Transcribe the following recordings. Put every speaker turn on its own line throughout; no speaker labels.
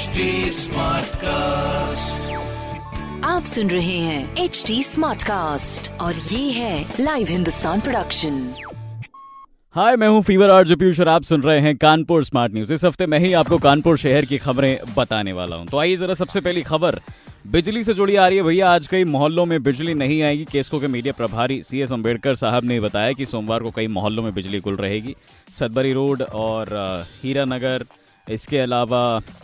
HD Smartcast.
आप सुन रहे हैं एच डी स्मार्ट कास्ट और ये है लाइव हिंदुस्तान प्रोडक्शन
हाय मैं हूँ फीवर आर्ट पीयूष और आप सुन रहे हैं कानपुर स्मार्ट न्यूज़ इस हफ़्ते मैं ही आपको कानपुर शहर की खबरें बताने वाला हूँ। तो आइए जरा सबसे पहली खबर। बिजली से जुड़ी आ रही है भैया। आज कई मोहल्लों में बिजली नहीं आएगी। केसको के मीडिया प्रभारी सी एस अंबेडकर साहब ने बताया कि सोमवार को कई मोहल्लों में बिजली गुल रहेगी। सदबरी रोड और हीरा नगर इसके अलावा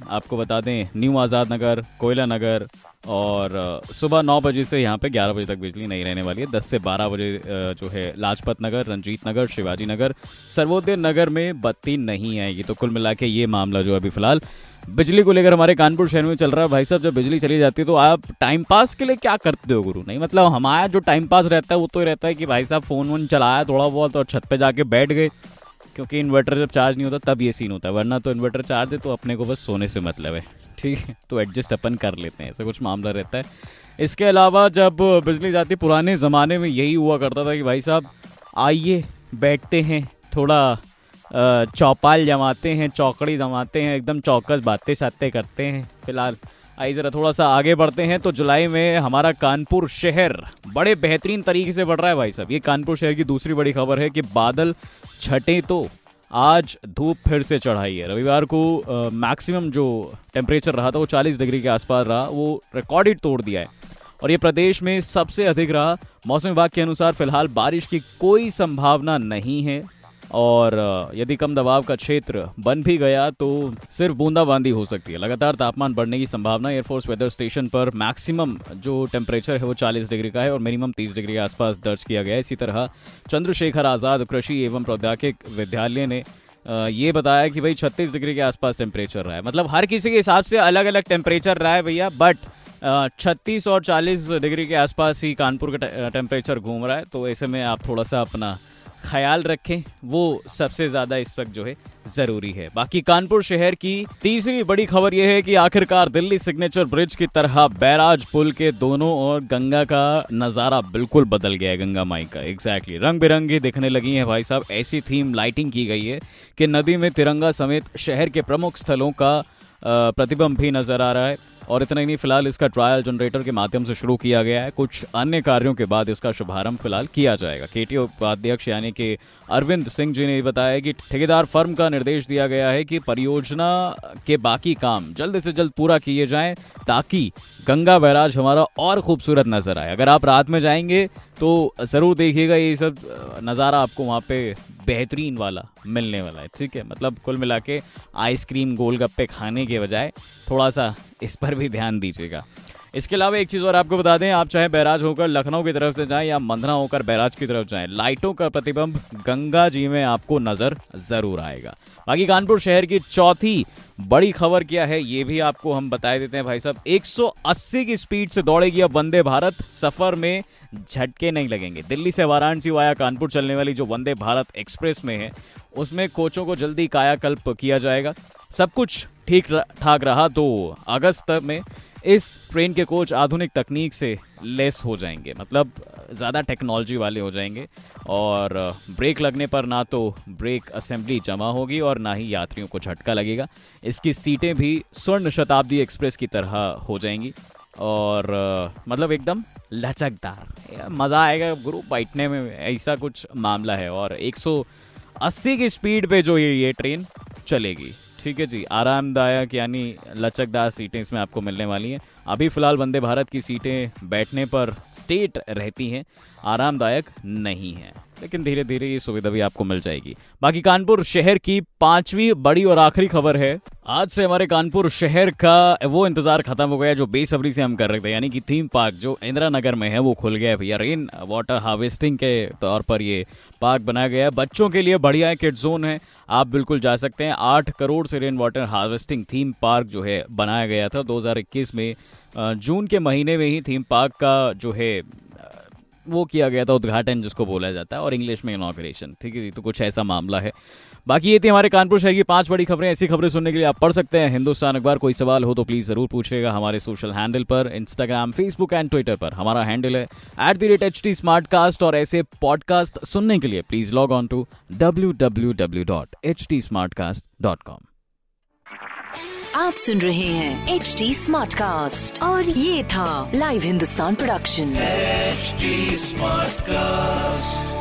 आपको बता दें, न्यू आज़ाद नगर, कोयला नगर और सुबह नौ बजे से यहाँ पे ग्यारह बजे तक बिजली नहीं रहने वाली है। दस से बारह बजे जो है लाजपत नगर, रंजीत नगर, शिवाजी नगर, सर्वोदय नगर में बत्ती नहीं आएगी तो कुल मिला के ये मामला जो अभी फ़िलहाल बिजली को लेकर हमारे कानपुर शहर में चल रहा है। भाई साहब, जब बिजली चली जाती है तो आप टाइम पास के लिए क्या करते हो गुरु? नहीं मतलब हमारा जो टाइम पास रहता है वो तो रहता है कि भाई साहब फ़ोन वोन चलाया थोड़ा बहुत और छत पे जाके बैठ गए। क्योंकि इन्वर्टर जब चार्ज नहीं होता, तब ये सीन होता है। वरना तो इन्वर्टर चार्ज है तो अपने को बस सोने से मतलब है। ठीक है? तो एडजस्ट अपन कर लेते हैं, ऐसा कुछ मामला रहता है। इसके अलावा जब बिजली जाती, पुराने ज़माने में यही हुआ करता था कि भाई साहब, आइए, बैठते हैं, थोड़ा चौपाल जमाते हैं, चौकड़ी जमाते हैं, एकदम चौकस बातें शातें करते हैं, फ़िलहाल आइए ज़रा थोड़ा सा आगे बढ़ते हैं तो जुलाई में हमारा कानपुर शहर बड़े बेहतरीन तरीके से बढ़ रहा है भाई साहब। ये कानपुर शहर की दूसरी बड़ी खबर है कि बादल छटे तो आज धूप फिर से चढ़ाई है। रविवार को मैक्सिमम जो टेम्परेचर रहा था, वो 40 डिग्री के आसपास रहा, वो रिकॉर्ड ही तोड़ दिया है। और ये प्रदेश में सबसे अधिक रहा। मौसम विभाग के अनुसार फ़िलहाल बारिश की कोई संभावना नहीं है। और यदि कम दबाव का क्षेत्र बन भी गया तो सिर्फ़ बूंदाबांदी हो सकती है। लगातार तापमान बढ़ने की संभावना एयरफोर्स वेदर स्टेशन पर मैक्सिमम जो टेम्परेचर है वो 40 डिग्री का है और मिनिमम 30 डिग्री के आसपास दर्ज किया गया है। इसी तरह चंद्रशेखर आज़ाद कृषि एवं प्रौद्योगिक विद्यालय ने ये बताया कि भाई 36 डिग्री के आसपास टेम्परेचर रहा है। मतलब हर किसी के हिसाब से अलग अलग टेम्परेचर रहा है भैया बट छत्तीस और 40 डिग्री के आसपास ही कानपुर का टेम्परेचर घूम रहा है तो ऐसे में आप थोड़ा सा अपना ख्याल रखें, वो सबसे ज़्यादा इस वक्त जो है ज़रूरी है। बाकी कानपुर शहर की तीसरी बड़ी खबर यह है कि आखिरकार दिल्ली सिग्नेचर ब्रिज की तरह बैराज पुल के दोनों ओर गंगा का नज़ारा बिल्कुल बदल गया है, गंगा माई का। एग्जैक्टली रंग बिरंगी दिखने लगी है भाई साहब। ऐसी थीम लाइटिंग की गई है कि नदी में तिरंगा समेत शहर के प्रमुख स्थलों का प्रतिबिंब भी नज़र आ रहा है और इतना ही नहीं, फ़िलहाल इसका ट्रायल जनरेटर के माध्यम से शुरू किया गया है। कुछ अन्य कार्यों के बाद इसका शुभारंभ फ़िलहाल किया जाएगा। के केटी उपाध्यक्ष यानी कि अरविंद सिंह जी ने बताया कि ठेकेदार फर्म का निर्देश दिया गया है कि परियोजना के बाकी काम जल्द से जल्द पूरा किए जाएँ ताकि गंगा बैराज हमारा और खूबसूरत नज़र आए। अगर आप रात में जाएँगे तो ज़रूर देखिएगा ये सब नज़ारा आपको वहाँ पे बेहतरीन वाला मिलने वाला है, ठीक है? मतलब कुल मिला के आइसक्रीम गोलगप्पे खाने के बजाय थोड़ा सा इस पर भी ध्यान दीजिएगा। इसके अलावा एक चीज़ और आपको बता दें, आप चाहे बैराज होकर लखनऊ की तरफ़ से जाएँ या मंधना होकर बैराज की तरफ़ जाएँ, लाइटों का प्रतिबिंब गंगा जी में आपको नज़र ज़रूर आएगा। बाकी कानपुर शहर की चौथी बड़ी खबर क्या है, ये भी आपको हम बता देते हैं भाई साहब। 180 की स्पीड से दौड़ेगी अब वंदे भारत, सफ़र में झटके नहीं लगेंगे। दिल्ली से वाराणसी वाया कानपुर चलने वाली जो वंदे भारत एक्सप्रेस में है, उसमें कोचों को जल्दी कायाकल्प किया जाएगा। सब कुछ ठीक ठाक रहा तो अगस्त में इस ट्रेन के कोच आधुनिक तकनीक से लेस हो जाएँगे। मतलब ज़्यादा टेक्नोलॉजी वाले हो जाएँगे। और ब्रेक लगने पर ना तो ब्रेक असेंबली जमा होगी और ना ही यात्रियों को झटका लगेगा। इसकी सीटें भी स्वर्ण शताब्दी एक्सप्रेस की तरह हो जाएँगी। और मतलब एकदम लचकदार। मज़ा आएगा गुरु बैठने में, ऐसा कुछ मामला है। और 180 की स्पीड पे जो ये ये ट्रेन चलेगी। ठीक है जी, आरामदायक यानी लचकदार सीटें इसमें आपको मिलने वाली हैं। अभी फ़िलहाल वंदे भारत की सीटें बैठने पर स्टेट रहती हैं, आरामदायक नहीं है। लेकिन धीरे धीरे ये सुविधा भी आपको मिल जाएगी। बाकी कानपुर शहर की पांचवी बड़ी और आखिरी खबर है, आज से हमारे कानपुर शहर का वो इंतज़ार खत्म हो गया जो बेसब्री से हम कर रहे थे, यानी कि थीम पार्क जो इंदिरा नगर में है, वो खुल गया भैया। रेन वाटर हार्वेस्टिंग के तौर पर ये पार्क बनाया गया है। बच्चों के लिए बढ़िया है किड जोन है। आप बिल्कुल जा सकते हैं। आठ करोड़ से rain water harvesting theme park जो है, बनाया गया था 2021 में। जून के महीने में ही थीम पार्क का जो है वो किया गया था उद्घाटन जिसको बोला जाता है और इंग्लिश में इनोग्रेशन। ठीक है तो कुछ ऐसा मामला है। बाकी ये थी हमारे कानपुर शहर की पाँच बड़ी खबरें। ऐसी खबरें सुनने के लिए आप पढ़ सकते हैं। हिंदुस्तान अखबार कोई सवाल हो तो प्लीज़ ज़रूर पूछेगा हमारे सोशल हैंडल पर इंस्टाग्राम फेसबुक एंड ट्विटर पर। हमारा हैंडल है at the rate H T और ऐसे पॉडकास्ट सुनने के लिए please log on to W W W dot H T smart cast dot com
आप सुन रहे हैं एच टी स्मार्ट कास्ट और ये था live Hindustan production
HD Smartcast.